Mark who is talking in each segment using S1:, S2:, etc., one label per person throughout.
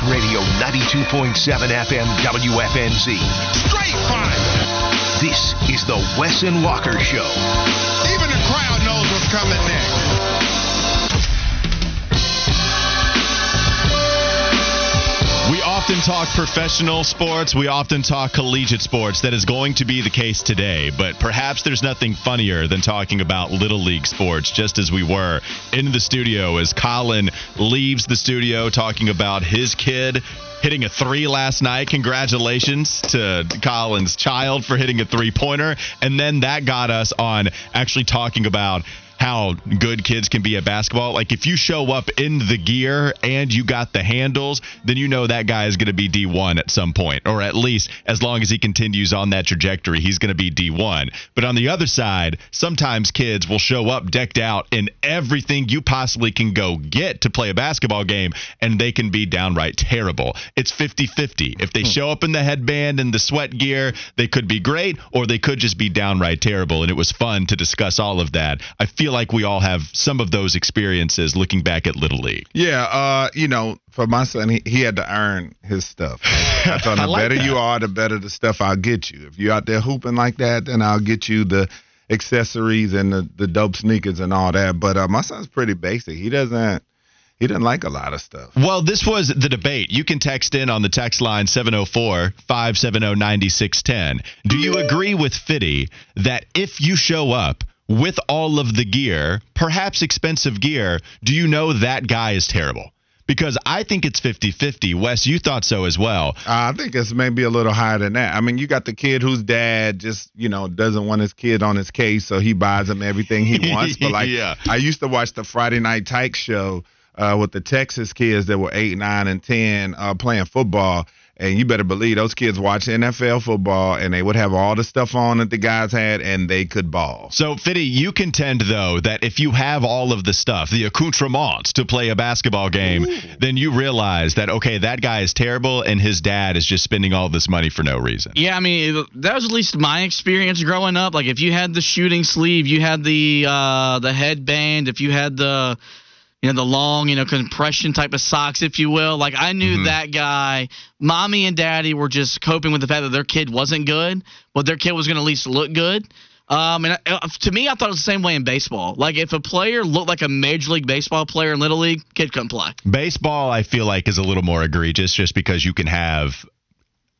S1: Sports Radio 92.7 FM WFNZ.
S2: Straight fire.
S1: This is the Wes and Walker Show.
S2: Even the crowd knows what's coming next.
S3: Often talk professional sports. We often talk collegiate sports. That is going to be the case today. But perhaps there's nothing funnier than talking about Little League sports, just as we were in the studio as Colin leaves the studio talking about his kid hitting a three last night. Congratulations to Colin's child for hitting a three pointer. And then that got us on actually talking about how good kids can be at basketball. Like if you show up in the gear and you got the handles, then you know that guy is going to be D1 at some point, or at least as long as he continues on that trajectory, he's going to be D1. But on the other side, sometimes kids will show up decked out in everything you possibly can go get to play a basketball game, and they can be downright terrible. It's 50 50. If they hmm. show up in the headband and the sweat gear, they could be great, or they could just be downright terrible. And it was fun to discuss all of that. I feel like we all have some of those experiences looking back at Little League.
S2: Yeah, uh, you know, for my son, he, he had to earn his stuff. I him,
S3: I
S2: the
S3: like
S2: better
S3: that.
S2: you are, the better the stuff I'll get you. If you're out there hooping like that, then I'll get you the accessories and the, the dope sneakers and all that. But uh, my son's pretty basic. He doesn't he doesn't like a lot of stuff.
S3: Well, this was the debate. You can text in on the text line 704 570 9610. Do you agree with Fitty that if you show up with all of the gear, perhaps expensive gear, do you know that guy is terrible? Because I think it's 50 50. Wes, you thought so as well.
S2: Uh, I think it's maybe a little higher than that. I mean, you got the kid whose dad just, you know, doesn't want his kid on his case, so he buys him everything he wants. But like,
S3: Yeah.
S2: I used to watch the Friday Night Tykes show uh, with the Texas kids that were eight, nine, and ten uh, playing football. And you better believe those kids watch NFL football, and they would have all the stuff on that the guys had, and they could ball.
S3: So, Fitty, you contend, though, that if you have all of the stuff, the accoutrements to play a basketball game, then you realize that, okay, that guy is terrible and his dad is just spending all this money for no reason.
S4: Yeah, I mean that was at least my experience growing up. Like if you had the shooting sleeve, you had the uh, the headband, if you had the you know the long you know compression type of socks, if you will. Like I knew that guy. Mommy and daddy were just coping with the fact that their kid wasn't good, but their kid was going to at least look good. Um, and uh, to me, I thought it was the same way in baseball. Like if a player looked like a major league baseball player in little league, kid couldn't play.
S3: Baseball, I feel like, is a little more egregious just because you can have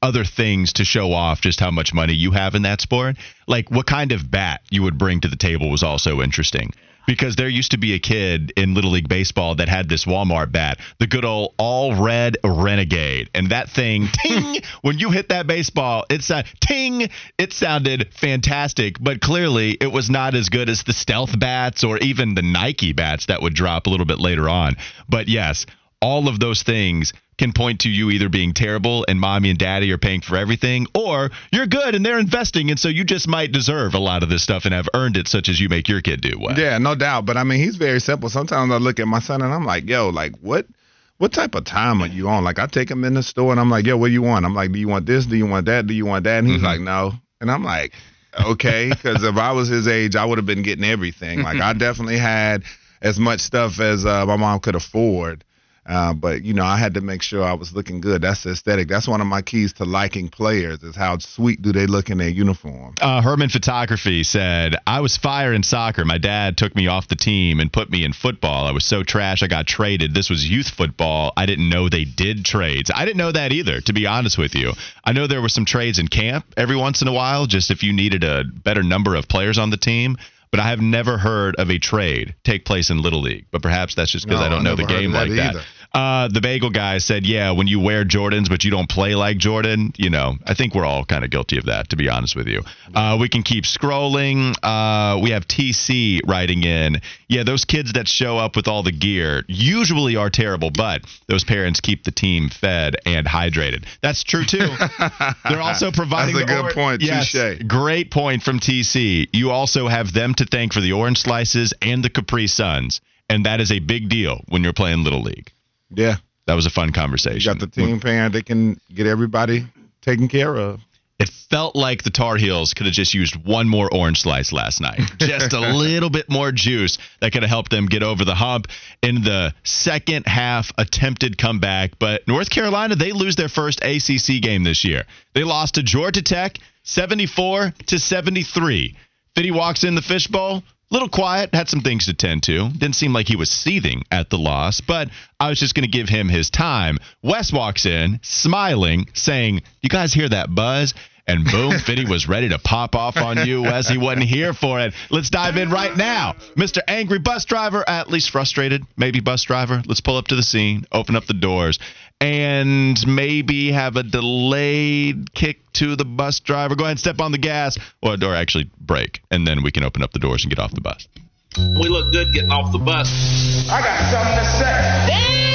S3: other things to show off just how much money you have in that sport. Like what kind of bat you would bring to the table was also interesting. Because there used to be a kid in Little League Baseball that had this Walmart bat, the good old all red Renegade. And that thing, ting, when you hit that baseball, it's a ting, it sounded fantastic. But clearly, it was not as good as the stealth bats or even the Nike bats that would drop a little bit later on. But yes, all of those things can point to you either being terrible and mommy and daddy are paying for everything, or you're good and they're investing, and so you just might deserve a lot of this stuff and have earned it, such as you make your kid do. Wes.
S2: Yeah, no doubt. But I mean, he's very simple. Sometimes I look at my son and I'm like, yo, like what? What type of time are you on? Like I take him in the store and I'm like, yo, what do you want? I'm like, do you want this? Do you want that? Do you want that? And he's like, no. And I'm like, okay, because if I was his age, I would have been getting everything. Like I definitely had as much stuff as uh, my mom could afford. Uh, but you know, I had to make sure I was looking good. That's aesthetic. That's one of my keys to liking players is how sweet do they look in their uniform.
S3: Uh, Herman Photography said, I was fire in soccer. My dad took me off the team and put me in football. I was so trash, I got traded. This was youth football. I didn't know they did trades. I didn't know that either, to be honest with you. I know there were some trades in camp every once in a while, just if you needed a better number of players on the team. But I have never heard of a trade take place in Little League. But perhaps that's just because
S2: No,
S3: I don't
S2: I
S3: know the game like that. Uh, the bagel guy said, "Yeah, when you wear Jordans but you don't play like Jordan, you know, I think we're all kind of guilty of that, to be honest with you." Uh, we can keep scrolling. Uh, we have TC writing in. Yeah, those kids that show up with all the gear usually are terrible, but those parents keep the team fed and hydrated. That's true too. They're also providing.
S2: That's a
S3: the
S2: good point.
S3: Yes,
S2: Touche.
S3: great point from TC. You also have them to thank for the orange slices and the Capri Suns, and that is a big deal when you're playing little league.
S2: Yeah.
S3: That was a fun
S2: You
S3: conversation.
S2: got the team parent. They can get everybody taken care of.
S3: It felt like the Tar Heels could have just used one more orange slice last night. Just a little bit more juice that could have helped them get over the hump in the second half attempted comeback. But North Carolina, they lose their first ACC game this year. They lost to Georgia Tech 74 to 73. Fitty walks in the fishbowl. Little quiet, had some things to tend to. Didn't seem like he was seething at the loss, but I was just going to give him his time. Wes walks in, smiling, saying, You guys hear that buzz? And boom, Fitty was ready to pop off on you, Wes. He wasn't here for it. Let's dive in right now. Mr. Angry Bus Driver, at least frustrated, maybe bus driver. Let's pull up to the scene, open up the doors, and maybe have a delayed kick to the bus driver. Go ahead and step on the gas, or, or actually brake, and then we can open up the doors and get off the bus.
S5: We look good getting off the bus.
S6: I got something to say.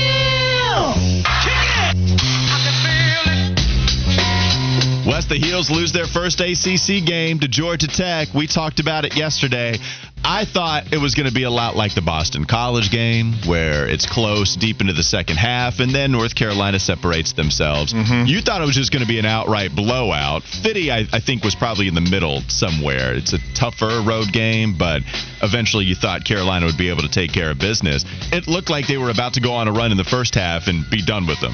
S3: West, the Heels lose their first ACC game to Georgia Tech. We talked about it yesterday. I thought it was going to be a lot like the Boston College game, where it's close deep into the second half, and then North Carolina separates themselves. Mm-hmm. You thought it was just going to be an outright blowout. Fitty, I, I think, was probably in the middle somewhere. It's a tougher road game, but eventually you thought Carolina would be able to take care of business. It looked like they were about to go on a run in the first half and be done with them.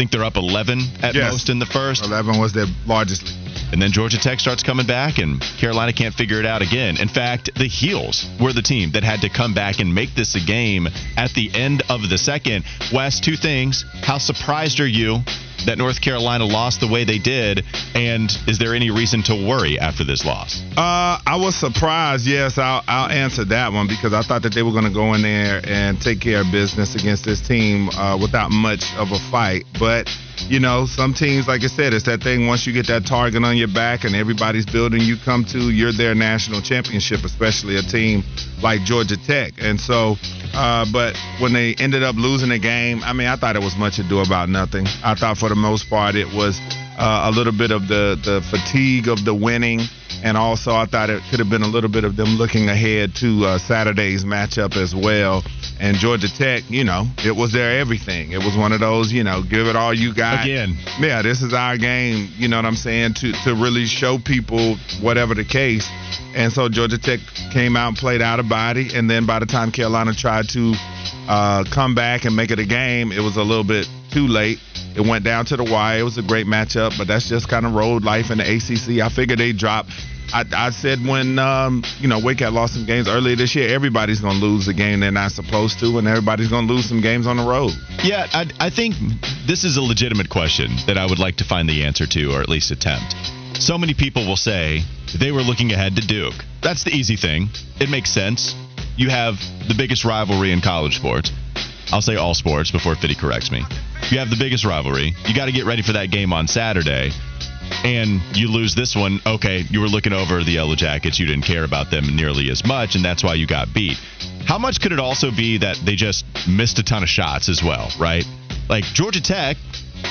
S3: I think they're up 11 at
S2: Yes.
S3: most in the first.
S2: 11 was their largest lead.
S3: And then Georgia Tech starts coming back, and Carolina can't figure it out again. In fact, the Heels were the team that had to come back and make this a game at the end of the second. Wes, two things. How surprised are you that North Carolina lost the way they did? And is there any reason to worry after this loss?
S2: Uh, I was surprised. Yes, I'll, I'll answer that one because I thought that they were going to go in there and take care of business against this team uh, without much of a fight. But you know, some teams, like I said, it's that thing. Once you get that target on your back and everybody's building you come to, you're their national championship, especially a team like Georgia Tech. And so, uh, but when they ended up losing the game, I mean, I thought it was much ado about nothing. I thought for the most part it was uh, a little bit of the the fatigue of the winning. And also, I thought it could have been a little bit of them looking ahead to uh, Saturday's matchup as well. And Georgia Tech, you know, it was their everything. It was one of those, you know, give it all you got.
S3: Again.
S2: Yeah, this is our game, you know what I'm saying, to, to really show people whatever the case. And so Georgia Tech came out and played out of body. And then by the time Carolina tried to uh, come back and make it a game, it was a little bit too late. It went down to the wire. It was a great matchup, but that's just kind of road life in the ACC. I figured they drop. I, I said when um, you know Wake had lost some games earlier this year, everybody's going to lose the game they're not supposed to, and everybody's going to lose some games on the road.
S3: Yeah, I, I think this is a legitimate question that I would like to find the answer to, or at least attempt. So many people will say they were looking ahead to Duke. That's the easy thing. It makes sense. You have the biggest rivalry in college sports. I'll say all sports before Fitty corrects me. You have the biggest rivalry. You got to get ready for that game on Saturday. And you lose this one. Okay, you were looking over the Yellow Jackets. You didn't care about them nearly as much, and that's why you got beat. How much could it also be that they just missed a ton of shots as well, right? Like Georgia Tech,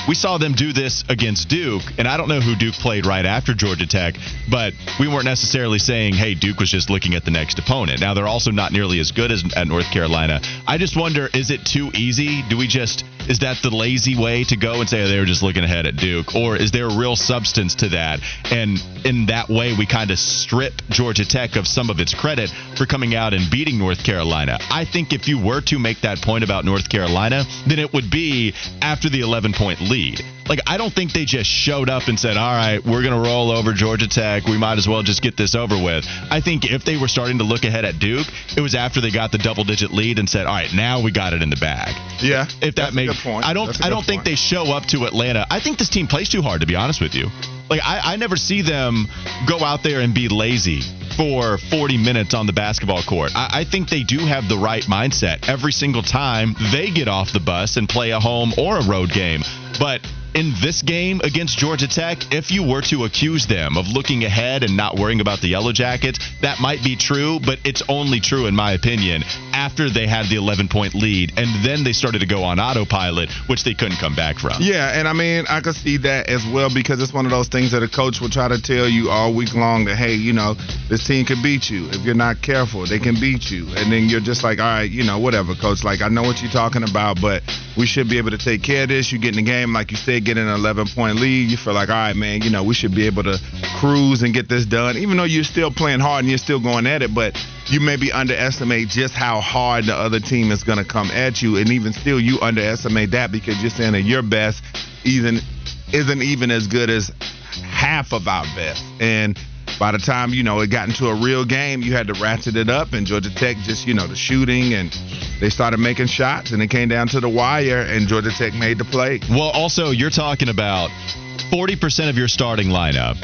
S3: we saw them do this against Duke, and I don't know who Duke played right after Georgia Tech, but we weren't necessarily saying, hey, Duke was just looking at the next opponent. Now, they're also not nearly as good as at North Carolina. I just wonder, is it too easy? Do we just, is that the lazy way to go and say oh, they were just looking ahead at Duke? Or is there real substance to that? And in that way, we kind of strip Georgia Tech of some of its credit for coming out and beating North Carolina. I think if you were to make that point about North Carolina, then it would be after the 11 point lead. Like, I don't think they just showed up and said, all right, we're going to roll over Georgia Tech. We might as well just get this over with. I think if they were starting to look ahead at Duke, it was after they got the double digit lead and said, all right, now we got it in the bag.
S2: Yeah,
S3: If that makes
S2: point.
S3: I don't I don't think they show up to Atlanta. I think this team plays too hard to be honest with you. Like I, I never see them go out there and be lazy for 40 minutes on the basketball court. I, I, think they do have the right mindset every single time they get off the bus and play a home or a road game. But in this game against Georgia Tech, if you were to accuse them of looking ahead and not worrying about the Yellow Jackets, that might be true, but it's only true, in my opinion, after they had the 11 point lead and then they started to go on autopilot, which they couldn't come back from.
S2: Yeah, and I mean, I could see that as well because it's one of those things that a coach will try to tell you all week long that, hey, you know, this team can beat you. If you're not careful, they can beat you. And then you're just like, all right, you know, whatever, coach. Like, I know what you're talking about, but we should be able to take care of this. You get in the game, like you said, get an 11 point lead. You feel like, all right, man, you know, we should be able to cruise and get this done, even though you're still playing hard and you're still going at it. But you maybe underestimate just how hard the other team is going to come at you. And even still, you underestimate that because you're saying that your best even isn't even as good as half of our best. And by the time you know it got into a real game, you had to ratchet it up, and Georgia Tech just you know the shooting and they started making shots, and it came down to the wire, and Georgia Tech made the play.
S3: Well, also you're talking about 40% of your starting lineup.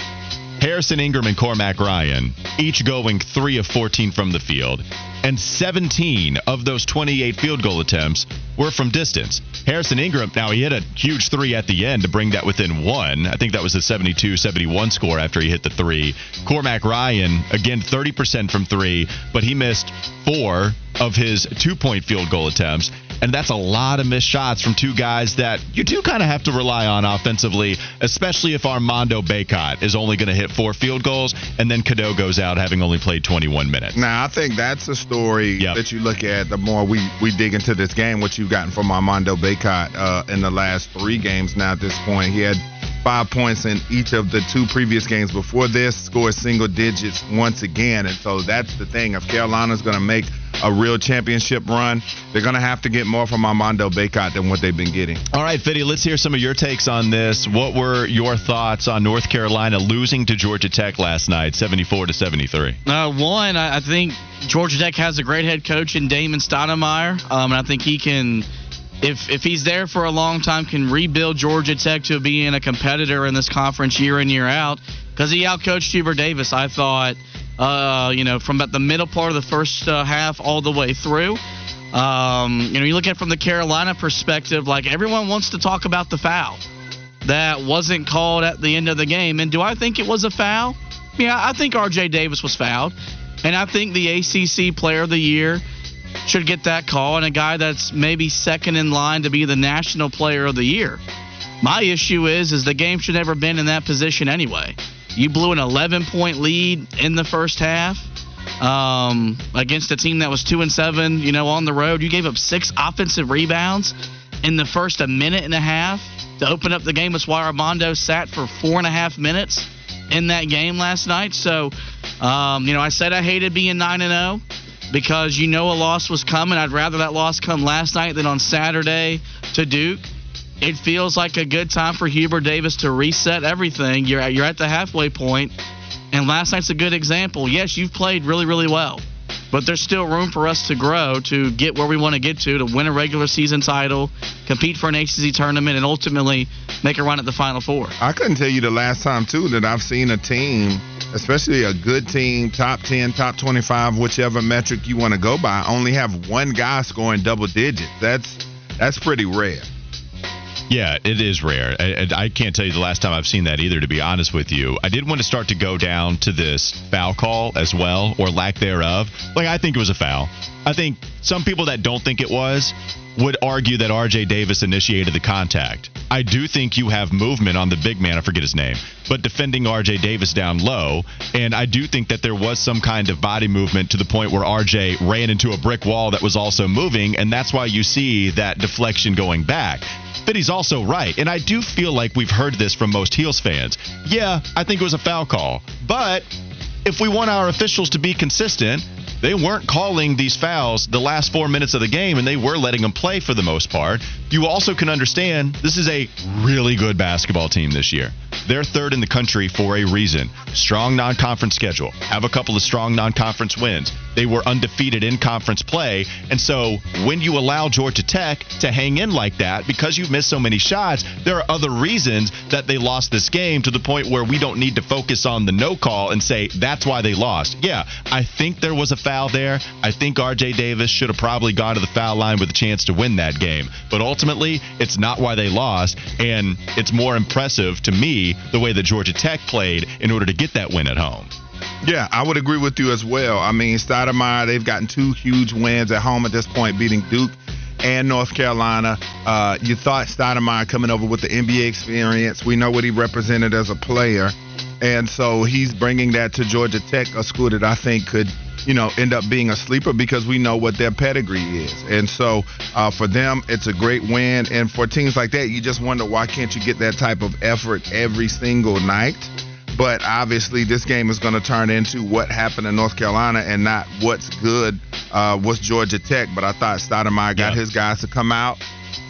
S3: Harrison Ingram and Cormac Ryan, each going 3 of 14 from the field and 17 of those 28 field goal attempts were from distance. Harrison Ingram, now he hit a huge three at the end to bring that within one. I think that was a 72 71 score after he hit the three. Cormac Ryan, again, 30% from three, but he missed four of his two point field goal attempts. And that's a lot of missed shots from two guys that you do kind of have to rely on offensively, especially if Armando Bacot is only going to hit four field goals and then Cadeau goes out having only played 21 minutes.
S2: Now, I think that's a story yep. that you look at the more we, we dig into this game, what you've gotten from Armando Bacot uh, in the last three games now at this point. He had five points in each of the two previous games before this, scored single digits once again. And so that's the thing. If Carolina's going to make – a real championship run, they're going to have to get more from Armando Bacot than what they've been getting.
S3: All right, Fitty, let's hear some of your takes on this. What were your thoughts on North Carolina losing to Georgia Tech last night, 74 to 73?
S4: Uh, one, I think Georgia Tech has a great head coach in Damon Stoudemire, um, and I think he can if if he's there for a long time, can rebuild Georgia Tech to being a competitor in this conference year in year out. Because he outcoached Hubert Davis, I thought uh, you know, from about the middle part of the first uh, half all the way through. Um, you know, you look at it from the Carolina perspective, like everyone wants to talk about the foul that wasn't called at the end of the game. And do I think it was a foul? Yeah, I think RJ Davis was fouled. And I think the ACC Player of the Year should get that call, and a guy that's maybe second in line to be the National Player of the Year. My issue is, is the game should never been in that position anyway. You blew an 11 point lead in the first half um, against a team that was two and seven. You know, on the road, you gave up six offensive rebounds in the first a minute and a half to open up the game. That's why Armando sat for four and a half minutes in that game last night. So, um, you know, I said I hated being nine and zero oh because you know a loss was coming. I'd rather that loss come last night than on Saturday to Duke it feels like a good time for Hubert Davis to reset everything. You're at, you're at the halfway point, and last night's a good example. Yes, you've played really, really well, but there's still room for us to grow to get where we want to get to, to win a regular season title, compete for an ACC tournament, and ultimately make a run at the Final Four.
S2: I couldn't tell you the last time, too, that I've seen a team, especially a good team, top 10, top 25, whichever metric you want to go by, only have one guy scoring double digits. That's that's pretty rare.
S3: Yeah, it is rare. I, I, can't tell you the last time I've seen that either, to be honest with you. I did want to start to go down to this foul call as well, or lack thereof. Like, I think it was a foul. I think some people that don't think it was would argue that RJ Davis initiated the contact. I do think you have movement on the big man, I forget his name, but defending RJ Davis down low. And I do think that there was some kind of body movement to the point where RJ ran into a brick wall that was also moving. And that's why you see that deflection going back but he's also right. And I do feel like we've heard this from most Heels fans. Yeah, I think it was a foul call. But if we want our officials to be consistent, they weren't calling these fouls the last four minutes of the game, and they were letting them play for the most part. You also can understand this is a really good basketball team this year. They're third in the country for a reason. Strong non conference schedule. Have a couple of strong non conference wins. They were undefeated in conference play. And so when you allow Georgia Tech to hang in like that, because you've missed so many shots, there are other reasons that they lost this game to the point where we don't need to focus on the no call and say that's why they lost. Yeah, I think there was a foul there. I think RJ Davis should have probably gone to the foul line with a chance to win that game. But ultimately, it's not why they lost. And it's more impressive to me the way that Georgia Tech played in order to get that win at home.
S2: Yeah, I would agree with you as well. I mean, Stoudemire, they've gotten two huge wins at home at this point, beating Duke and North Carolina. Uh, you thought Stoudemire coming over with the NBA experience. We know what he represented as a player. And so he's bringing that to Georgia Tech, a school that I think could, you know, end up being a sleeper because we know what their pedigree is. And so uh, for them, it's a great win. And for teams like that, you just wonder why can't you get that type of effort every single night? But obviously, this game is going to turn into what happened in North Carolina and not what's good uh, Georgia Tech. But I thought Stoudemire got
S3: Yeah.
S2: his guys to come out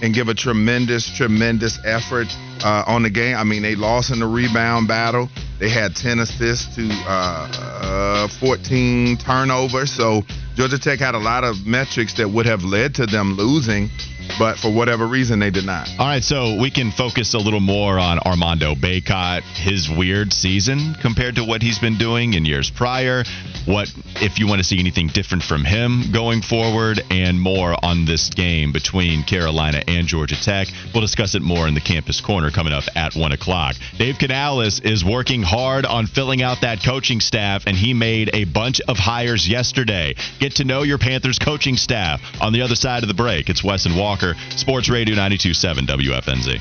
S2: and give a tremendous, tremendous effort uh, on the game. I mean, they lost in the rebound battle. They had 10 assists to uh, uh, 14 turnovers. So Georgia Tech had a lot of metrics that would have led to them losing, but for whatever reason, they did not.
S3: All right, so we can focus a little more on Armando Bacot, his weird season compared to what he's been doing in years prior. What if you want to see anything different from him going forward, and more on this game between Carolina and Georgia Tech? We'll discuss it more in the campus corner coming up at one o'clock. Dave Canales is working hard on filling out that coaching staff, and he made a bunch of hires yesterday. Get to know your Panthers coaching staff on the other side of the break. It's Wes and Walker, Sports Radio 92.7 WFNZ.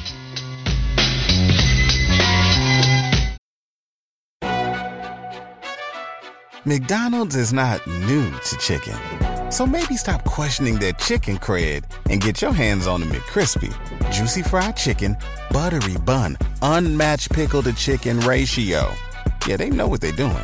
S7: McDonald's is not new to chicken. So maybe stop questioning their chicken cred and get your hands on the McCrispy. Juicy fried chicken, buttery bun, unmatched pickle to chicken ratio. Yeah, they know what they're doing.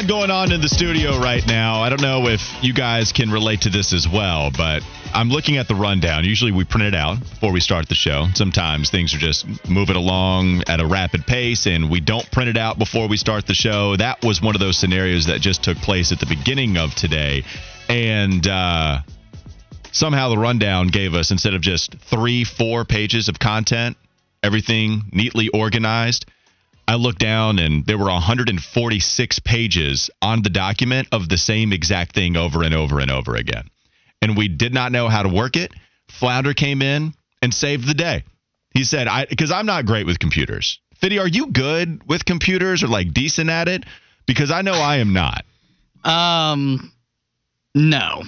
S3: Lot going on in the studio right now. I don't know if you guys can relate to this as well, but I'm looking at the rundown. Usually we print it out before we start the show. Sometimes things are just moving along at a rapid pace and we don't print it out before we start the show. That was one of those scenarios that just took place at the beginning of today. And uh, somehow the rundown gave us, instead of just three, four pages of content, everything neatly organized. I looked down and there were 146 pages on the document of the same exact thing over and over and over again. And we did not know how to work it. Flounder came in and saved the day. He said, "I because I'm not great with computers. Fitty, are you good with computers or like decent at it? Because I know I am not.
S4: Um, no.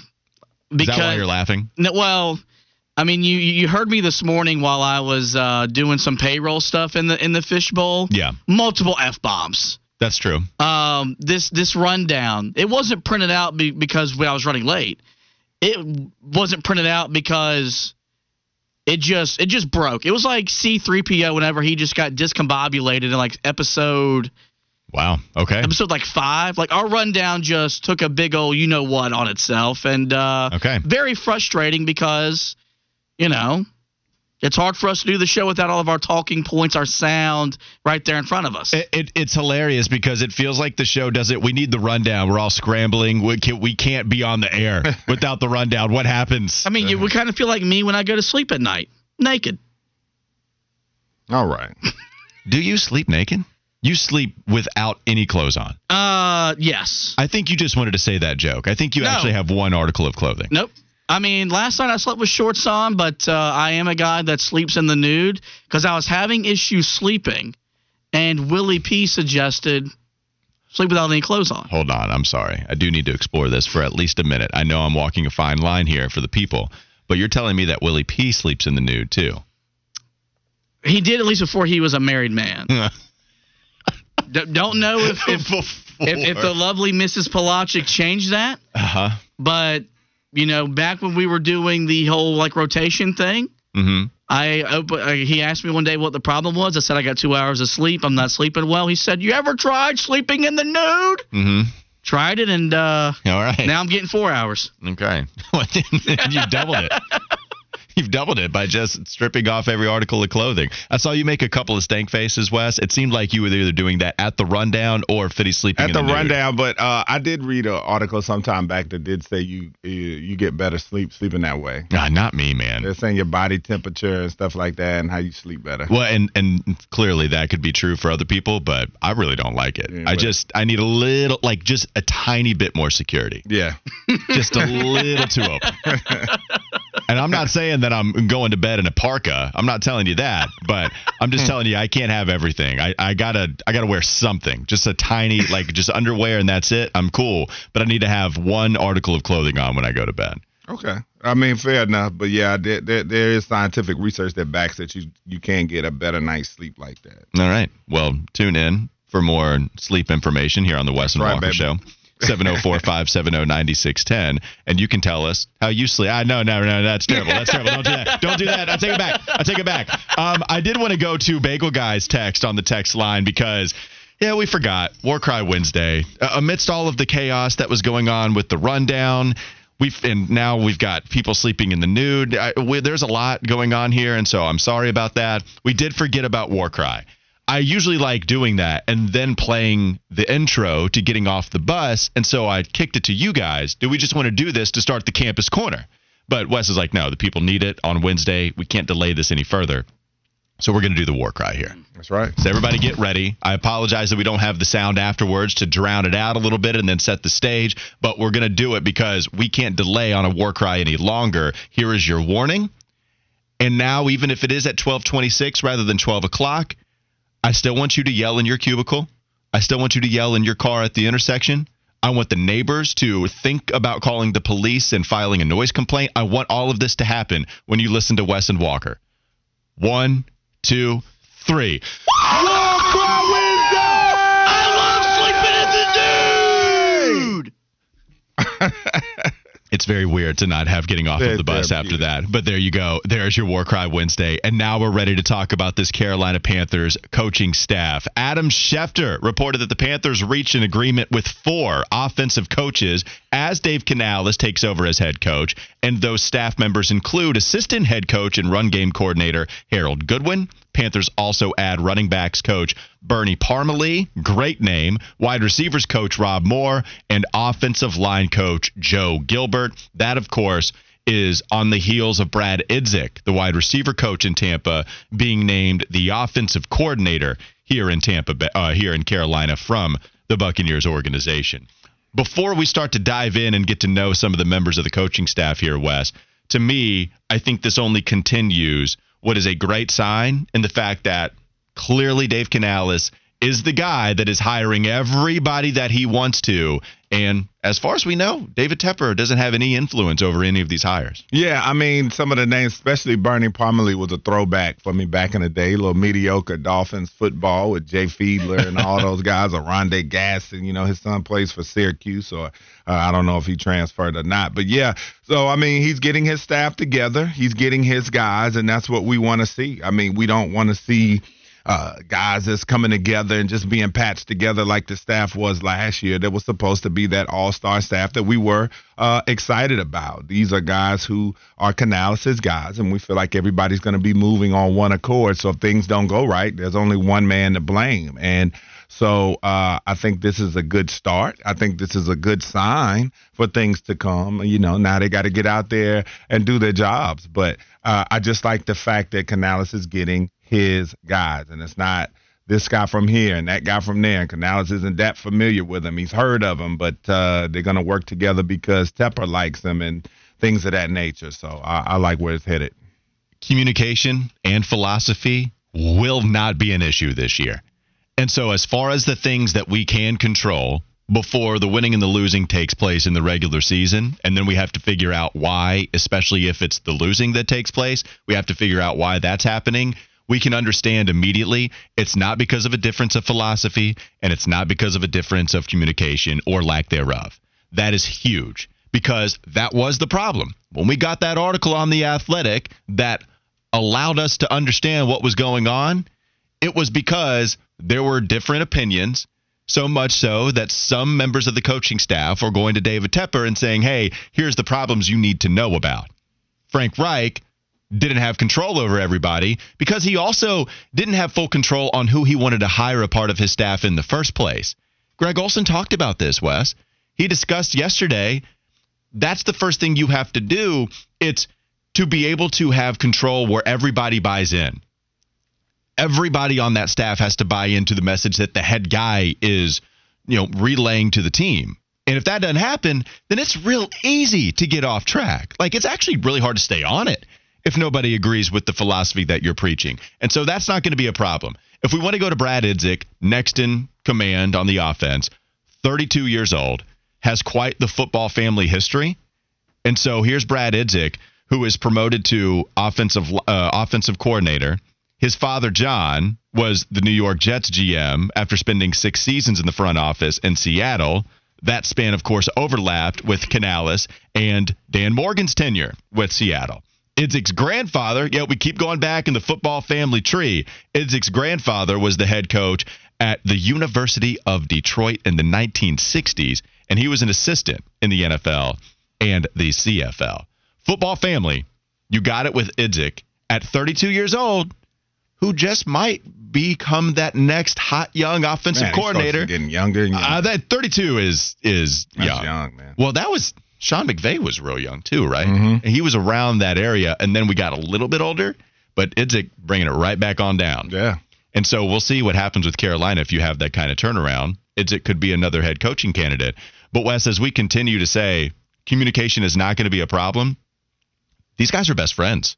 S3: Is that why you're laughing?
S4: No, well, I mean, you you heard me this morning while I was uh, doing some payroll stuff in the in the fishbowl.
S3: Yeah,
S4: multiple f bombs.
S3: that's true.
S4: Um, this this rundown, it wasn't printed out be, because I was running late. It wasn't printed out because it just it just broke. It was like C3PO whenever he just got discombobulated in like episode
S3: Wow. Okay.
S4: episode like five. Like our rundown just took a big old you know what on itself, and uh,
S3: Okay.
S4: very frustrating because you know it's hard for us to do the show without all of our talking points, our sound right there in front of us.
S3: It, it, it's hilarious because it feels like the show does it. We need the rundown. We're all scrambling. We, can, we can't be on the air without the rundown. What happens?
S4: I mean, you would kind of feel like me when I go to sleep at night, naked.
S2: All right.
S3: Do you sleep naked? You sleep without any clothes on.
S4: Uh, yes.
S3: I think you just wanted to say that joke. I think you
S4: No.
S3: actually have one article of clothing.
S4: Nope. I mean, last night I slept with shorts on, but uh, I am a guy that sleeps in the nude because I was having issues sleeping, and Willie P suggested sleep without any clothes on.
S3: Hold on, I'm sorry. I do need to explore this for at least a minute. I know I'm walking a fine line here for the people, but you're telling me that Willie P sleeps in the nude too.
S4: He did at least before he was a married man. D- don't know if if, if if the lovely Mrs. Pelagic changed that,
S3: uh-huh.
S4: but you know, back when we were doing the whole like rotation thing,
S3: Mm-hmm.
S4: I op- uh, he asked me one day what the problem was. I said I got two hours of sleep. I'm not sleeping well. He said, "You ever tried sleeping in the nude?"
S3: Mm-hmm.
S4: Tried it, and uh,
S3: All right.
S4: now I'm getting four hours.
S3: Okay. you doubled it. You've doubled it by just stripping off every article of clothing. I saw you make a couple of stank faces, Wes. It seemed like you were either doing that at the rundown or Fitty sleeping
S2: At
S3: in
S2: the
S3: the
S2: rundown, but uh, I did read an article sometime back that did say you you, you get better sleep sleeping that way.
S3: Nah, not me, man.
S2: They're saying your body temperature and stuff like that, and how you sleep better.
S3: Well, and and clearly that could be true for other people, but I really don't like it.
S2: Yeah,
S3: I just I need a little, like just a tiny bit more security,
S2: Yeah,
S3: just a little too open. And I'm not saying that I'm going to bed in a parka. I'm not telling you that, but I'm just hmm. telling you I can't have everything. I, I gotta I gotta wear something, just a tiny like just underwear and that's it. I'm cool, but I need to have one article of clothing on when I go to bed.
S2: okay. I mean, fair enough, but yeah, there, there, there is scientific research that backs that you you can get a better night's sleep like that.
S3: All right. Well, tune in for more sleep information here on the Wes and
S2: right,
S3: Walker
S2: baby.
S3: Show. 704-570-9610 and you can tell us how you sleep. Ah, no, no, no, that's terrible. That's terrible. Don't do that. Don't do that. I take it back. I take it back. Um, I did want to go to Bagel Guy's text on the text line because yeah, we forgot War Cry Wednesday. Uh, amidst all of the chaos that was going on with the rundown, we've and now we've got people sleeping in the nude. I, we, there's a lot going on here, and so I'm sorry about that. We did forget about War Cry. I usually like doing that and then playing the intro to getting off the bus, and so I kicked it to you guys. Do we just want to do this to start the campus corner? But Wes is like, no, the people need it on Wednesday. We can't delay this any further. So we're going to do the war cry here.
S2: That's right.
S3: So everybody get ready. I apologize that we don't have the sound afterwards to drown it out a little bit and then set the stage, but we're going to do it because we can't delay on a war cry any longer. Here is your warning. And now, even if it is at 1226 rather than 12 o'clock, I still want you to yell in your cubicle. I still want you to yell in your car at the intersection. I want the neighbors to think about calling the police and filing a noise complaint. I want all of this to happen when you listen to Wes and Walker. One, two, three. It's very weird to not have getting off of the bus after that. But there you go. There's your War Cry Wednesday. And now we're ready to talk about this Carolina Panthers coaching staff. Adam Schefter reported that the Panthers reached an agreement with four offensive coaches as Dave Canales takes over as head coach. And those staff members include assistant head coach and run game coordinator Harold Goodwin. Panthers also add running backs coach Bernie Parmalee, great name, wide receivers coach Rob Moore, and offensive line coach Joe Gilbert. That, of course, is on the heels of Brad Idzik, the wide receiver coach in Tampa, being named the offensive coordinator here in Tampa, uh, here in Carolina from the Buccaneers organization. Before we start to dive in and get to know some of the members of the coaching staff here, Wes, to me, I think this only continues what is a great sign in the fact that clearly Dave Canales is the guy that is hiring everybody that he wants to. And as far as we know, David Tepper doesn't have any influence over any of these hires.
S2: Yeah, I mean, some of the names, especially Bernie Parmalee, was a throwback for me back in the day. A little mediocre Dolphins football with Jay Fiedler and all those guys, or Oronde Gadsden. You know, his son plays for Syracuse, or uh, I don't know if he transferred or not. But yeah, so I mean, he's getting his staff together. He's getting his guys, and that's what we want to see. I mean, we don't want to see uh, guys that's coming together and just being patched together like the staff was last year. That was supposed to be that all star staff that we were uh, excited about. These are guys who are Canales' guys, and we feel like everybody's going to be moving on one accord. So if things don't go right, there's only one man to blame. And so uh, I think this is a good start. I think this is a good sign for things to come. You know, now they got to get out there and do their jobs. But uh, I just like the fact that Canales is getting his guys, and it's not this guy from here and that guy from there. And Canales isn't that familiar with him. He's heard of him, but uh, they're going to work together because Tepper likes him and things of that nature. So I, I like where it's headed.
S3: Communication and philosophy will not be an issue this year. And so, as far as the things that we can control before the winning and the losing takes place in the regular season, and then we have to figure out why, especially if it's the losing that takes place, we have to figure out why that's happening. We can understand immediately it's not because of a difference of philosophy and it's not because of a difference of communication or lack thereof. That is huge because that was the problem. When we got that article on The Athletic that allowed us to understand what was going on, it was because there were different opinions. So much so that some members of the coaching staff are going to David Tepper and saying, hey, here's the problems you need to know about. Frank Reich didn't have control over everybody because he also didn't have full control on who he wanted to hire a part of his staff in the first place. Greg Olsen talked about this, Wes. He discussed yesterday that's the first thing you have to do. It's to be able to have control where everybody buys in. Everybody on that staff has to buy into the message that the head guy is, you know, relaying to the team. And if that doesn't happen, then it's real easy to get off track. Like it's actually really hard to stay on it if nobody agrees with the philosophy that you're preaching. And so that's not going to be a problem. If we want to go to Brad Idzik, next in command on the offense, 32 years old, has quite the football family history. And so here's Brad Idzik, who is promoted to offensive uh, offensive coordinator. His father John was the New York Jets GM after spending six seasons in the front office in Seattle. That span, of course, overlapped with Canales and Dan Morgan's tenure with Seattle. Idzik's grandfather, yeah, we keep going back in the football family tree. Idzik's grandfather was the head coach at the University of Detroit in the 1960s, and he was an assistant in the NFL and the CFL. Football family, you got it with Idzik at 32 years old, who just might become that next hot young offensive
S2: Man,
S3: coordinator.
S2: Getting younger and younger.
S3: Uh, that 32 is is young.
S2: young, man.
S3: Well, that was Sean McVay was real young too, right?
S2: Mhm.
S3: And he was around that area, and then we got a little bit older, but Idzik bringing it right back on down.
S2: Yeah.
S3: And so we'll see what happens with Carolina if you have that kind of turnaround. Idzik could be another head coaching candidate. But Wes, as we continue to say, communication is not going to be a problem. These guys are best friends.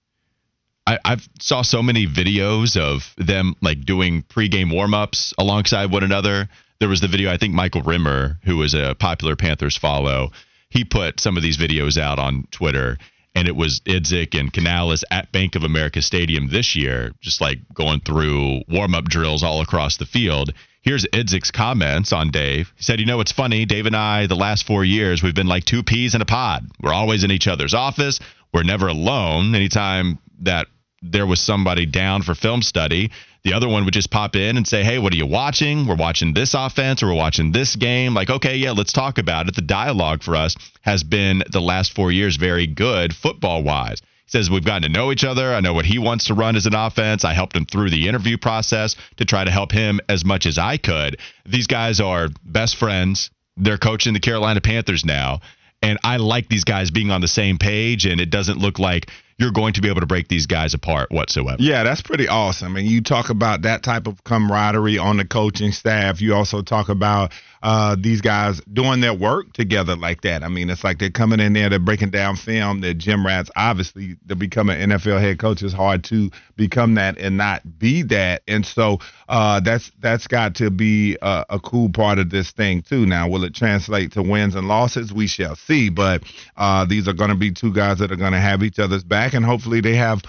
S3: I, I've saw so many videos of them like doing pregame warmups alongside one another. There was the video I think Michael Rimmer, who was a popular Panthers follow, he put some of these videos out on Twitter, and it was Idzik and Canales at Bank of America Stadium this year, just like going through warm up drills all across the field. Here's Idzik's comments on Dave. He said, You know, it's funny. Dave and I, the last four years, we've been like two peas in a pod. We're always in each other's office. We're never alone. Anytime that there was somebody down for film study, the other one would just pop in and say, Hey, what are you watching? We're watching this offense or we're watching this game. Like, okay, yeah, let's talk about it. The dialogue for us has been the last four years very good football wise. He says we've gotten to know each other. I know what he wants to run as an offense. I helped him through the interview process to try to help him as much as I could. These guys are best friends. They're coaching the Carolina Panthers now. And I like these guys being on the same page, and it doesn't look like you're going to be able to break these guys apart whatsoever.
S2: Yeah, that's pretty awesome. And you talk about that type of camaraderie on the coaching staff. You also talk about uh, these guys doing their work together like that. I mean, it's like they're coming in there, they're breaking down film. That gym Rats, obviously, to become an NFL head coach is hard to become that and not be that. And so uh, that's that's got to be a, a cool part of this thing too. Now, will it translate to wins and losses? We shall see. But uh, these are going to be two guys that are going to have each other's back, and hopefully they have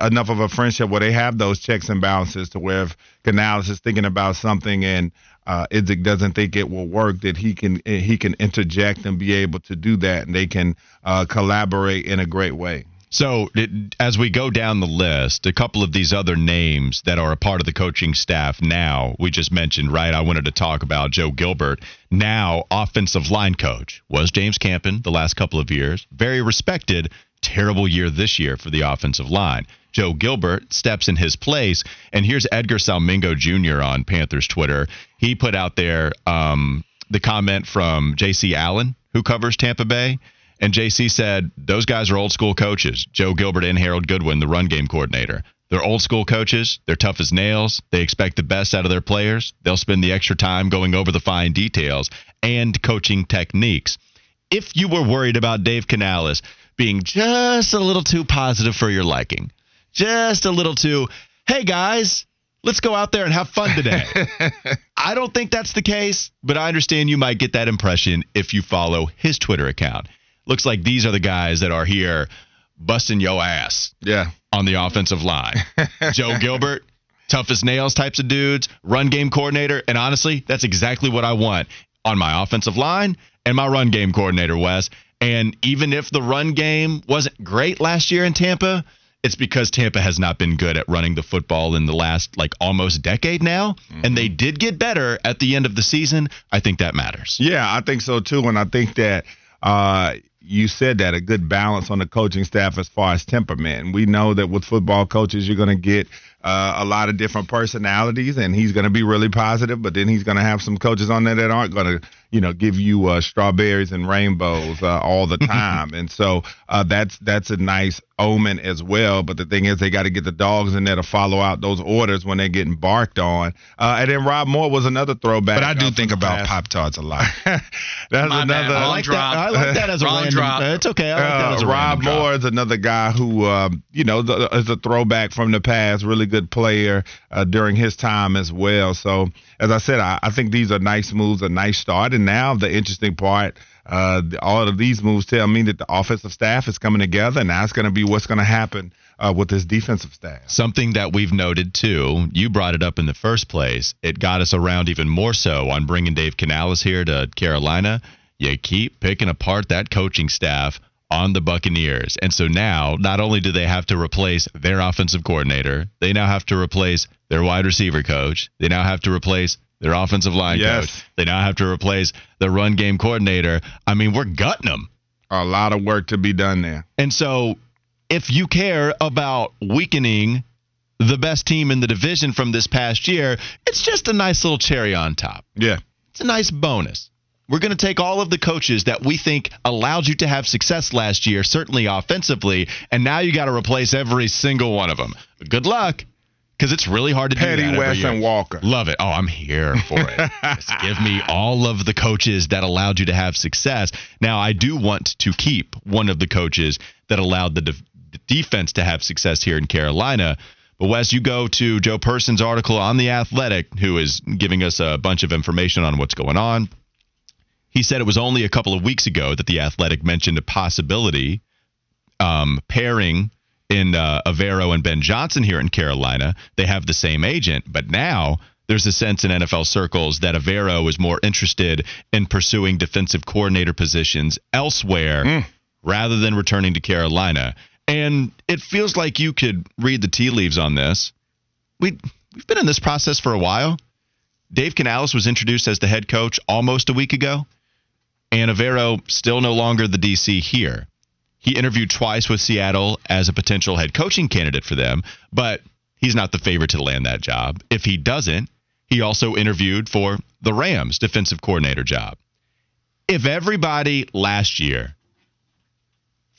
S2: enough of a friendship where they have those checks and balances to where if Canales is thinking about something and uh, Idzik doesn't think it will work, that he can he can interject and be able to do that, and they can uh, collaborate in a great way.
S3: So, it, as we go down the list, a couple of these other names that are a part of the coaching staff now, we just mentioned, right? I wanted to talk about Joe Gilbert, now offensive line coach, was James Campen the last couple of years. Very respected, terrible year this year for the offensive line. Joe Gilbert steps in his place, and here's Edgar Salmingo Jr. on Panthers Twitter. He put out there um, the comment from J.C. Allen, who covers Tampa Bay. And JC said, those guys are old school coaches, Joe Gilbert and Harold Goodwin, the run game coordinator. They're old school coaches. They're tough as nails. They expect the best out of their players. They'll spend the extra time going over the fine details and coaching techniques. If you were worried about Dave Canales being just a little too positive for your liking, just a little too, hey guys, let's go out there and have fun today. I don't think that's the case, but I understand you might get that impression if you follow his Twitter account. Looks like these are the guys that are here busting yo ass.
S2: Yeah.
S3: On the offensive line. Joe Gilbert, tough as nails types of dudes, run game coordinator, and honestly, that's exactly what I want on my offensive line and my run game coordinator, Wes. And even if the run game wasn't great last year in Tampa, it's because Tampa has not been good at running the football in the last like almost decade now, mm-hmm. and they did get better at the end of the season. I think that matters.
S2: Yeah, I think so too, and I think that uh, you said that a good balance on the coaching staff as far as temperament. we know that with football coaches, you're going to get uh, a lot of different personalities, and he's going to be really positive. But then he's going to have some coaches on there that aren't going to you know, give you uh, strawberries and rainbows uh, all the time. and so uh, that's that's a nice omen as well. But the thing is, they got to get the dogs in there to follow out those orders when they're getting barked on. Uh, and then Rob Moore was another throwback.
S8: But I do think about Pop Tarts a lot.
S2: that's My another.
S3: I like, that, I like that as a random. Drop. It's okay. I like that as a
S2: uh, Rob Moore
S3: drop.
S2: is another guy who, um, you know, is a throwback from the past. Really good player uh, during his time as well. So as I said, I, I think these are nice moves, a nice start. And now the interesting part, uh, all of these moves tell me that the offensive staff is coming together, and that's going to be what's going to happen uh, with this defensive staff.
S3: Something that we've noted too, you brought it up in the first place. It got us around even more so on bringing Dave Canales here to Carolina. You keep picking apart that coaching staff on the Buccaneers. And so now, not only do they have to replace their offensive coordinator, they now have to replace their wide receiver coach. They now have to replace their offensive line yes. coach. They now have to replace their run game coordinator. I mean, we're gutting them.
S2: A lot of work to be done there.
S3: And so, if you care about weakening the best team in the division from this past year, it's just a nice little cherry on top.
S2: Yeah.
S3: It's a nice bonus. We're going to take all of the coaches that we think allowed you to have success last year, certainly offensively, and now you got to replace every single one of them. Good luck because it's really hard to
S2: Petty,
S3: do
S2: that. West, and Walker.
S3: Love it. Oh, I'm here for it. give me all of the coaches that allowed you to have success. Now, I do want to keep one of the coaches that allowed the de- defense to have success here in Carolina. But Wes, you go to Joe Person's article on the Athletic, who is giving us a bunch of information on what's going on. He said it was only a couple of weeks ago that the Athletic mentioned a possibility um, pairing in uh, Evero and Ben Johnson here in Carolina. They have the same agent, but now there's a sense in NFL circles that Evero is more interested in pursuing defensive coordinator positions elsewhere mm. rather than returning to Carolina. And it feels like you could read the tea leaves on this. We we've been in this process for a while. Dave Canales was introduced as the head coach almost a week ago, and Evero still no longer the DC here. He interviewed twice with Seattle as a potential head coaching candidate for them, but he's not the favorite to land that job. If he doesn't, he also interviewed for the Rams defensive coordinator job. If everybody last year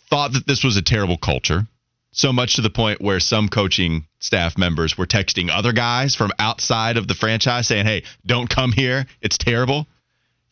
S3: thought that this was a terrible culture, so much to the point where some coaching staff members were texting other guys from outside of the franchise saying, hey, don't come here. It's terrible.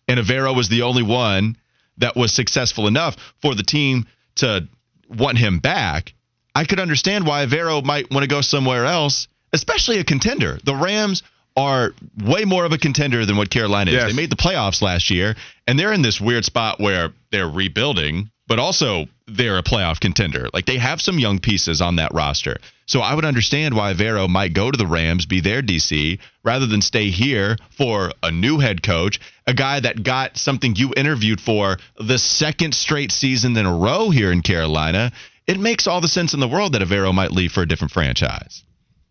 S3: And Evero was the only one that was successful enough for the team to want him back, I could understand why Vero might want to go somewhere else, especially a contender. The Rams are way more of a contender than what Carolina is. Yes. They made the playoffs last year, and they're in this weird spot where they're rebuilding, but also they're a playoff contender. Like they have some young pieces on that roster. So I would understand why Vero might go to the Rams, be their DC, rather than stay here for a new head coach, a guy that got something you interviewed for the second straight season in a row here in Carolina. It makes all the sense in the world that Evero might leave for a different franchise.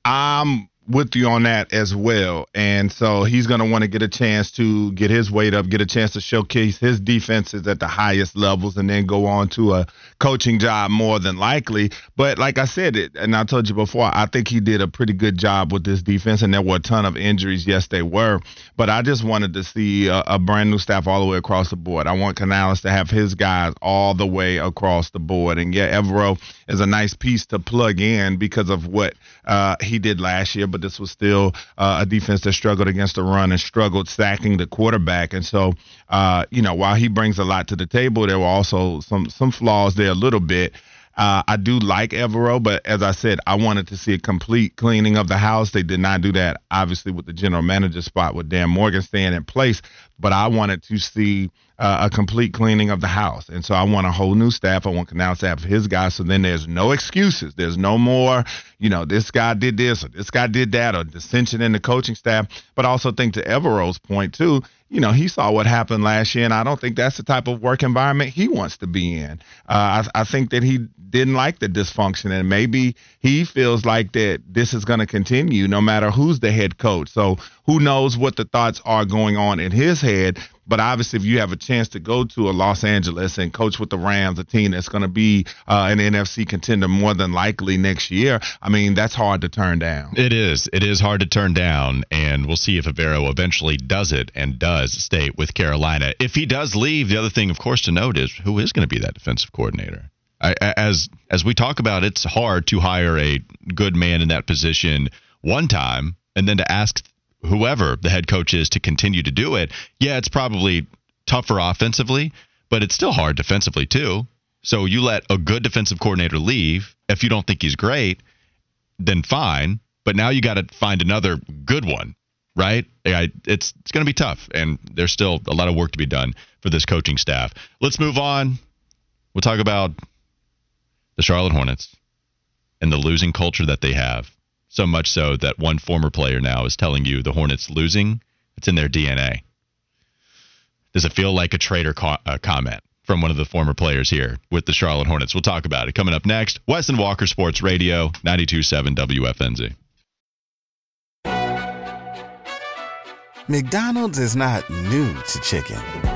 S2: I'm with you on that as well. And so he's going to want to get a chance to get his weight up, get a chance to showcase his defenses at the highest levels, and then go on to a coaching job more than likely. But like I said, it, and I told you before, I think he did a pretty good job with this defense, and there were a ton of injuries. Yes, they were. But I just wanted to see a, a brand new staff all the way across the board. I want Canales to have his guys all the way across the board. And yeah, Evero is a nice piece to plug in because of what uh, he did last year but this was still uh, a defense that struggled against the run and struggled sacking the quarterback. And so, uh, you know, while he brings a lot to the table, there were also some some flaws there a little bit. Uh, I do like Evero, but as I said, I wanted to see a complete cleaning of the house. They did not do that, obviously, with the general manager spot with Dan Morgan staying in place. But I wanted to see uh, a complete cleaning of the house. And so I want a whole new staff. I want Canal to have his guys. So then there's no excuses. There's no more, you know, this guy did this or this guy did that or dissension in the coaching staff. But I also think to Evero's point, too, you know, he saw what happened last year, and I don't think that's the type of work environment he wants to be in. Uh, I, I think that he didn't like the dysfunction, and maybe he feels like that this is going to continue no matter who's the head coach. So who knows what the thoughts are going on in his head? But obviously, if you have a chance to go to a Los Angeles and coach with the Rams, a team that's going to be uh, an NFC contender more than likely next year, I mean, that's hard to turn down.
S3: It is. It is hard to turn down, and we'll see if Evero eventually does it and does stay with Carolina. If he does leave, the other thing, of course, to note is who is going to be that defensive coordinator. I, as as we talk about, it's hard to hire a good man in that position one time and then to ask whoever the head coach is to continue to do it, yeah, it's probably tougher offensively, but it's still hard defensively too. So you let a good defensive coordinator leave. If you don't think he's great, then fine. But now you got to find another good one, right? It's it's going to be tough, and there's still a lot of work to be done for this coaching staff. Let's move on. We'll talk about the Charlotte Hornets and the losing culture that they have. So much so that one former player now is telling you the Hornets losing, it's in their DNA. Does it feel like a traitor co- uh, comment from one of the former players here with the Charlotte Hornets? We'll talk about it coming up next. Wes and Walker Sports Radio, 92.7 WFNZ.
S7: McDonald's is not new to chicken.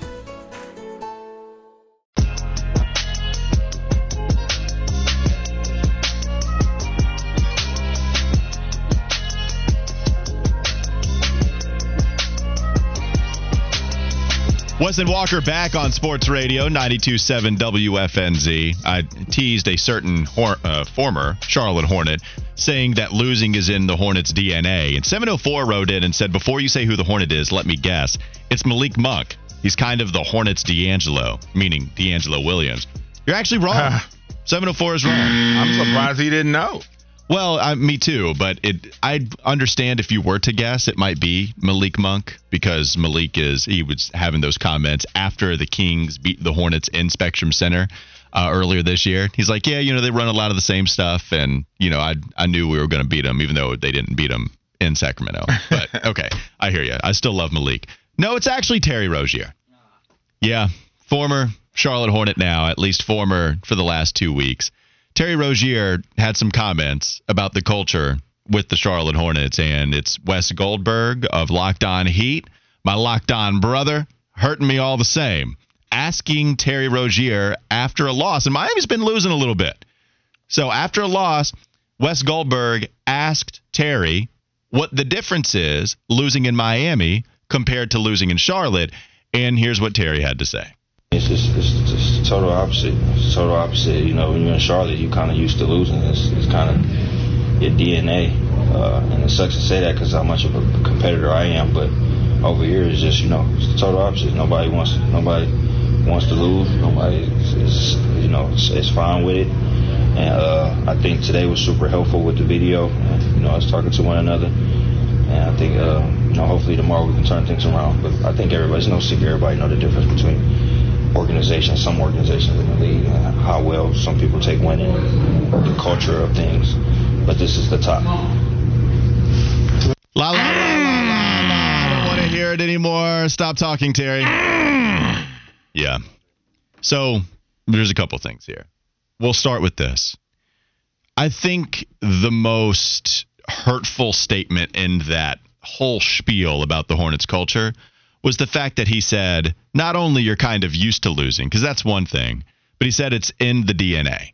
S3: Wes Walker back on Sports Radio 92.7 WFNZ. I teased a certain hor- uh, former Charlotte Hornet saying that losing is in the Hornets' DNA. And 704 wrote in and said, Before you say who the Hornet is, let me guess. It's Malik Monk. He's kind of the Hornets' D'Angelo, meaning DeAngelo Williams. You're actually wrong. 704 is wrong.
S2: I'm surprised he didn't know.
S3: Well, uh, me too, but it I understand if you were to guess, it might be Malik Monk because Malik is he was having those comments after the Kings beat the Hornets in Spectrum Center uh, earlier this year. He's like, yeah, you know, they run a lot of the same stuff, and you know, I I knew we were going to beat them, even though they didn't beat them in Sacramento. But okay, I hear you. I still love Malik. No, it's actually Terry Rozier. Yeah, former Charlotte Hornet now, at least former for the last two weeks. Terry Rozier had some comments about the culture with the Charlotte Hornets, and it's Wes Goldberg of Locked On Heat, my Locked On brother, hurting me all the same. Asking Terry Rozier after a loss, and Miami's been losing a little bit. So after a loss, Wes Goldberg asked Terry what the difference is losing in Miami compared to losing in Charlotte. And here's what Terry had to say.
S9: It's just it's, it's total opposite. Total opposite. You know, when you're in Charlotte, you kind of used to losing. It's, it's kind of your DNA, uh, and it sucks to say that because how much of a competitor I am. But over here, it's just you know, it's the total opposite. Nobody wants nobody wants to lose. Nobody is, you know, it's, fine with it. And uh, I think today was super helpful with the video. You know, us talking to one another. And I think, uh, you know, hopefully tomorrow we can turn things around. But I think everybody's no secret. Everybody know the difference between organizations, some organizations in the league, and how well some people take winning, the culture of things. But this is the top.
S3: La la la la la. I don't want to hear it anymore. Stop talking, Terry. Yeah. So there's a couple things here. We'll start with this. I think the most hurtful statement in that whole spiel about the Hornets culture was the fact that he said not only you're kind of used to losing, because that's one thing, but he said it's in the DNA.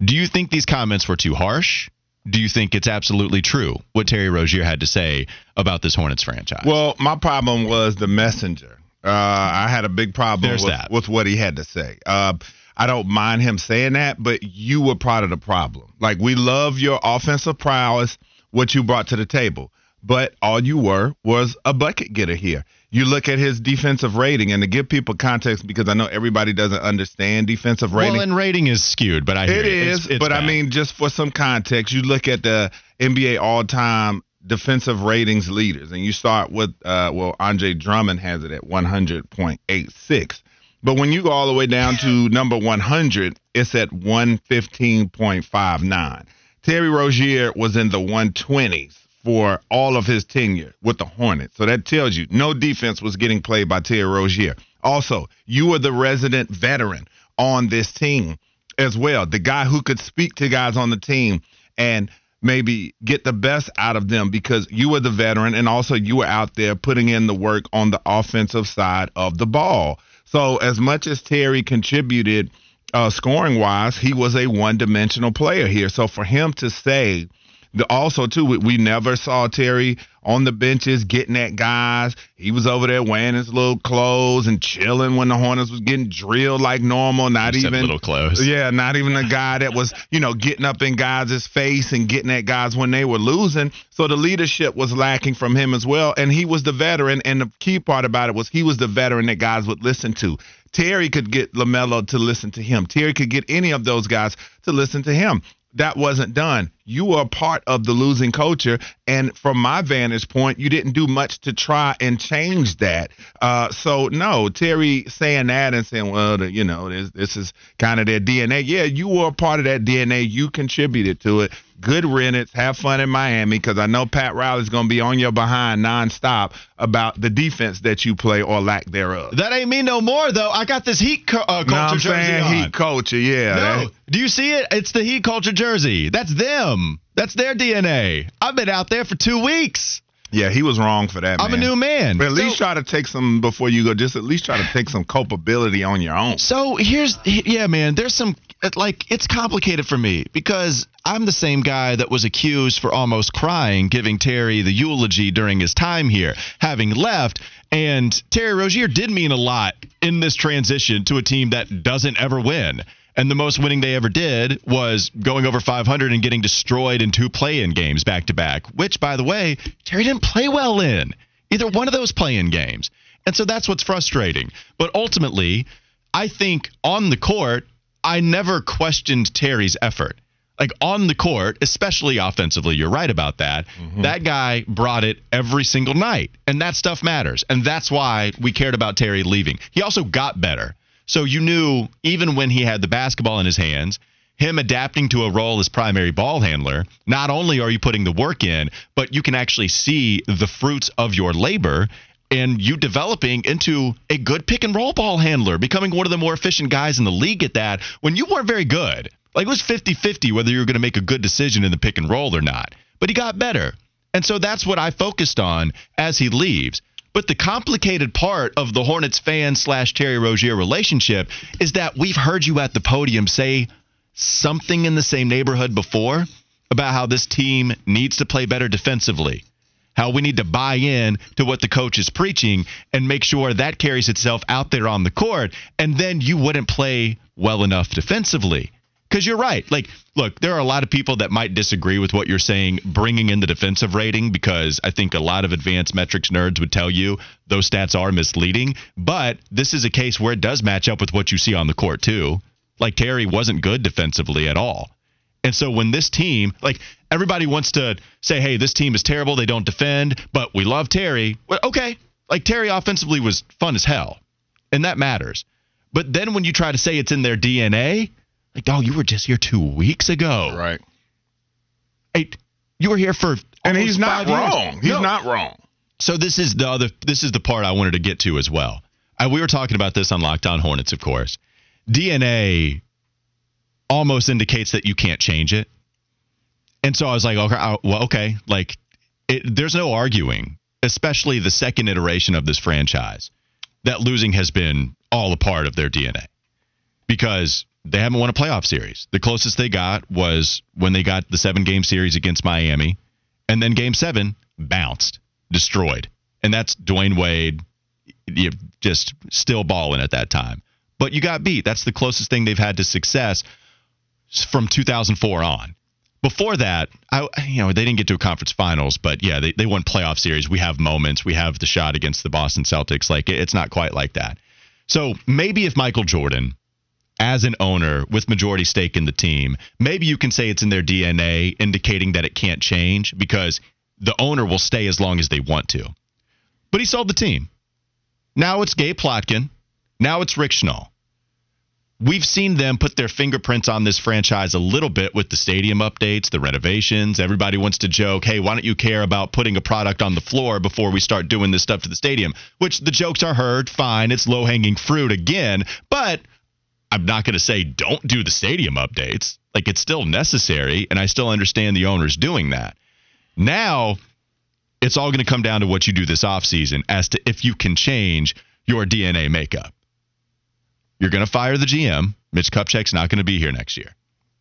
S3: Do you think these comments were too harsh? Do you think it's absolutely true what Terry Rozier had to say about this Hornets franchise?
S2: Well, my problem was the messenger. Uh, I had a big problem with, with, what he had to say. Uh, I don't mind him saying that, but you were part of the problem. Like we love your offensive prowess, what you brought to the table, but all you were was a bucket getter here. You look at his defensive rating, and to give people context, because I know everybody doesn't understand defensive rating.
S3: Well, and rating is skewed, but I
S2: it is. It's, it's but bad. I mean, just for some context, you look at the NBA all-time defensive ratings leaders, and you start with uh, well, Andre Drummond has it at 100.86. But when you go all the way down to number 100, it's at 115.59. Terry Rozier was in the 120s for all of his tenure with the Hornets. So that tells you no defense was getting played by Terry Rozier. Also, you were the resident veteran on this team as well. The guy who could speak to guys on the team and maybe get the best out of them because you were the veteran and also you were out there putting in the work on the offensive side of the ball. So as much as Terry contributed uh, scoring wise, he was a one dimensional player here. So for him to say the, also too, we, we, never saw Terry on the benches getting at guys. He was over there wearing his little clothes and chilling when the Hornets was getting drilled like normal. Not
S3: Except
S2: even
S3: little clothes.
S2: Yeah, not even a guy that was you know getting up in guys' face and getting at guys when they were losing. So the leadership was lacking from him as well. And he was the veteran. And the key part about it was he was the veteran that guys would listen to. Terry could get LaMelo to listen to him. Terry could get any of those guys to listen to him that wasn't done. You were a part of the losing culture. And from my vantage point, you didn't do much to try and change that. Uh, so, no, Terry saying that and saying, well, the, you know, this, this is kind of their DNA. Yeah, you were a part of that DNA. You contributed to it good riddance. Have fun in Miami because I know Pat Riley's going to be on your behind nonstop about the defense that you play or lack thereof.
S3: That ain't me no more though. I got this Heat co- uh, culture no,
S2: I'm
S3: jersey
S2: saying
S3: on.
S2: Heat culture, yeah.
S3: No,
S2: that,
S3: do you see it? It's the Heat culture jersey. That's them. That's their DNA. I've been out there for two weeks.
S2: Yeah, he was wrong for that.
S3: I'm
S2: man.
S3: a new man.
S2: But at
S3: so,
S2: least try to take some before you go. Just at least try to take some culpability on your own.
S3: So here's, yeah, man. There's some like it's complicated for me because I'm the same guy that was accused for almost crying, giving Terry the eulogy during his time here, having left. And Terry Rozier did mean a lot in this transition to a team that doesn't ever win. And the most winning they ever did was going over 500 and getting destroyed in two play in games back to back, which, by the way, Terry didn't play well in either one of those play in games. And so that's what's frustrating. But ultimately, I think on the court, I never questioned Terry's effort. Like on the court, especially offensively, you're right about that. Mm-hmm. That guy brought it every single night, and that stuff matters. And that's why we cared about Terry leaving. He also got better. So you knew even when he had the basketball in his hands, him adapting to a role as primary ball handler, not only are you putting the work in, but you can actually see the fruits of your labor and you developing into a good pick and roll ball handler, becoming one of the more efficient guys in the league at that when you weren't very good. Like it was 50 50 whether you were going to make a good decision in the pick and roll or not. But he got better. And so that's what I focused on as he leaves. But the complicated part of the Hornets fan slash Terry Rozier relationship is that we've heard you at the podium say something in the same neighborhood before about how this team needs to play better defensively, how we need to buy in to what the coach is preaching and make sure that carries itself out there on the court. And then you wouldn't play well enough defensively. Because you're right. Like, look, there are a lot of people that might disagree with what you're saying, bringing in the defensive rating, because I think a lot of advanced metrics nerds would tell you those stats are misleading. But this is a case where it does match up with what you see on the court, too. Like, Terry wasn't good defensively at all. And so when this team, like, everybody wants to say, hey, this team is terrible. They don't defend, but we love Terry. Well, okay. Like, Terry offensively was fun as hell, and that matters. But then when you try to say it's in their DNA, like, dog, you were just here two weeks ago.
S2: Right.
S3: Hey, you were here for
S2: and he's not wrong.
S3: Years.
S2: He's
S3: no.
S2: not wrong.
S3: So this is the other. This is the part I wanted to get to as well. I, we were talking about this on Locked On Hornets, of course. DNA almost indicates that you can't change it, and so I was like, okay, uh, well, okay, like it, there's no arguing, especially the second iteration of this franchise, that losing has been all a part of their DNA because they haven't won a playoff series. The closest they got was when they got the seven game series against Miami, and then game seven bounced, destroyed. And that's Dwyane Wade you just still balling at that time. But you got beat. That's the closest thing they've had to success from 2004 on. Before that, I, you know, they didn't get to a conference finals, but yeah, they, they won playoff series. We have moments. We have the shot against the Boston Celtics. Like, it's not quite like that. So maybe if Michael Jordan as an owner with majority stake in the team, maybe you can say it's in their DNA, indicating that it can't change because the owner will stay as long as they want to. But he sold the team. Now it's Gabe Plotkin. Now it's Rick Schnall. We've seen them put their fingerprints on this franchise a little bit with the stadium updates, the renovations. Everybody wants to joke, hey, why don't you care about putting a product on the floor before we start doing this stuff to the stadium? Which the jokes are heard, fine. It's low hanging fruit again. But I'm not going to say don't do the stadium updates. Like it's still necessary, and I still understand the owners doing that. Now, it's all going to come down to what you do this offseason as to if you can change your DNA makeup. You're going to fire the GM. Mitch Kupchak's not going to be here next year.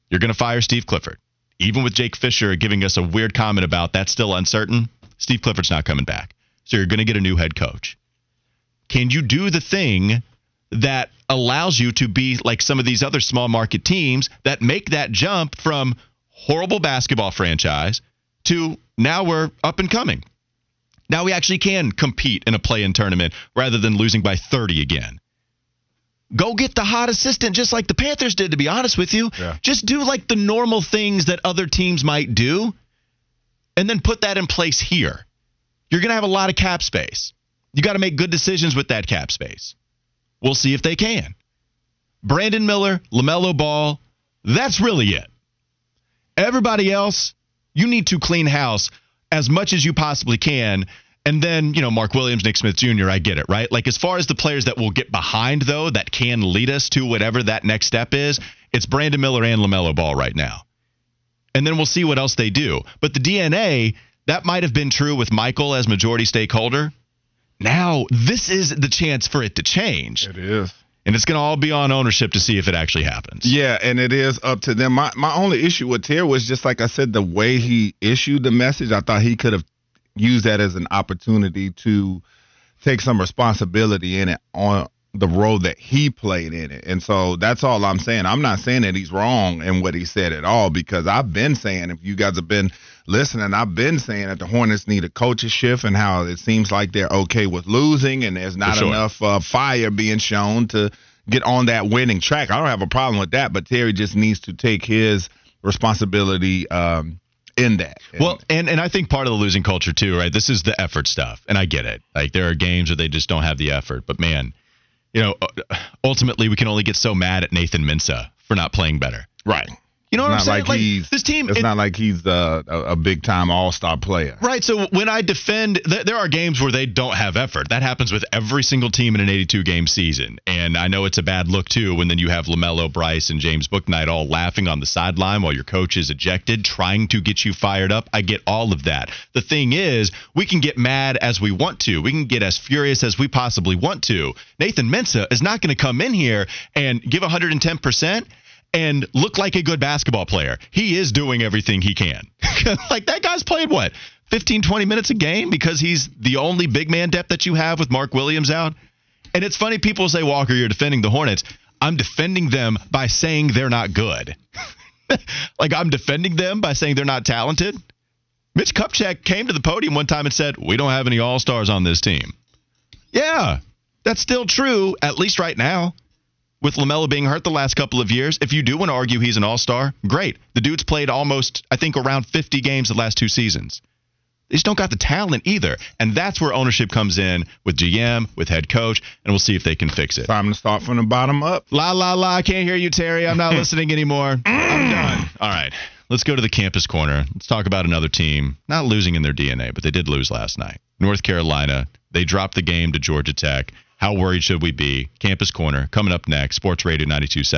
S3: You're going to fire Steve Clifford. Even with Jake Fisher giving us a weird comment about that's still uncertain, Steve Clifford's not coming back. So you're going to get a new head coach. Can you do the thing that allows you to be like some of these other small market teams that make that jump from horrible basketball franchise to now we're up and coming. Now we actually can compete in a play in tournament rather than losing by 30 again. Go get the hot assistant just like the Panthers did, to be honest with you.
S2: Yeah.
S3: Just do like the normal things that other teams might do and then put that in place here. You're going to have a lot of cap space. You got to make good decisions with that cap space. We'll see if they can. Brandon Miller, LaMelo Ball, that's really it. Everybody else, you need to clean house as much as you possibly can. And then, you know, Mark Williams, Nick Smith Jr., I get it, right? Like, as far as the players that will get behind, though, that can lead us to whatever that next step is, it's Brandon Miller and LaMelo Ball right now. And then we'll see what else they do. But the DNA, that might have been true with Michael as majority stakeholder. Now, this is the chance for it to change.
S2: It is.
S3: And it's going to all be on ownership to see if it actually happens.
S2: Yeah, and it is up to them. My my only issue with Terry was just like I said, the way he issued the message. I thought he could have used that as an opportunity to take some responsibility in it on the role that he played in it. And so that's all I'm saying. I'm not saying that he's wrong in what he said at all because I've been saying, if you guys have been listening, I've been saying that the Hornets need a coaching shift and how it seems like they're okay with losing and there's not
S3: sure.
S2: enough uh, fire being shown to get on that winning track. I don't have a problem with that, but Terry just needs to take his responsibility um, in that. And,
S3: Well, and and I think part of the losing culture too, right? This is the effort stuff, and I get it. Like there are games where they just don't have the effort, but man, you know, uh, ultimately we can only get so mad at Nathan Mensah for not playing better.
S2: right.
S3: You know what I'm saying?
S2: like
S3: this team.
S2: It's
S3: it-
S2: not like he's a, a big time all star player.
S3: Right. So when I defend, th- there are games where they don't have effort. That happens with every single team in an 82 game season. And I know it's a bad look, too, when then you have LaMelo, Bryce, and James Bouknight all laughing on the sideline while your coach is ejected, trying to get you fired up. I get all of that. The thing is, we can get mad as we want to, we can get as furious as we possibly want to. Nathan Mensah is not going to come in here and give 110% and look like a good basketball player. He is doing everything he can. like that guy's played what? 15, 20 minutes a game because he's the only big man depth that you have with Mark Williams out. And it's funny, people say, Walker, you're defending the Hornets. I'm defending them by saying they're not good. like I'm defending them by saying they're not talented. Mitch Kupchak came to the podium one time and said, We don't have any all stars on this team. Yeah, that's still true, at least right now. With LaMelo being hurt the last couple of years, if you do want to argue he's an all star, great. The dude's played almost, I think, around 50 games the last two seasons. They just don't got the talent either. And that's where ownership comes in with GM, with head coach, and we'll see if they can fix it.
S2: Time to start from the bottom up.
S3: La, la, la. I can't hear you, Terry. I'm not listening anymore. I'm done. All right. Let's go to the campus corner. Let's talk about another team not losing in their DNA, but they did lose last night. North Carolina. They dropped the game to Georgia Tech. How worried should we be? Campus corner coming up next. Sports Radio 92.7.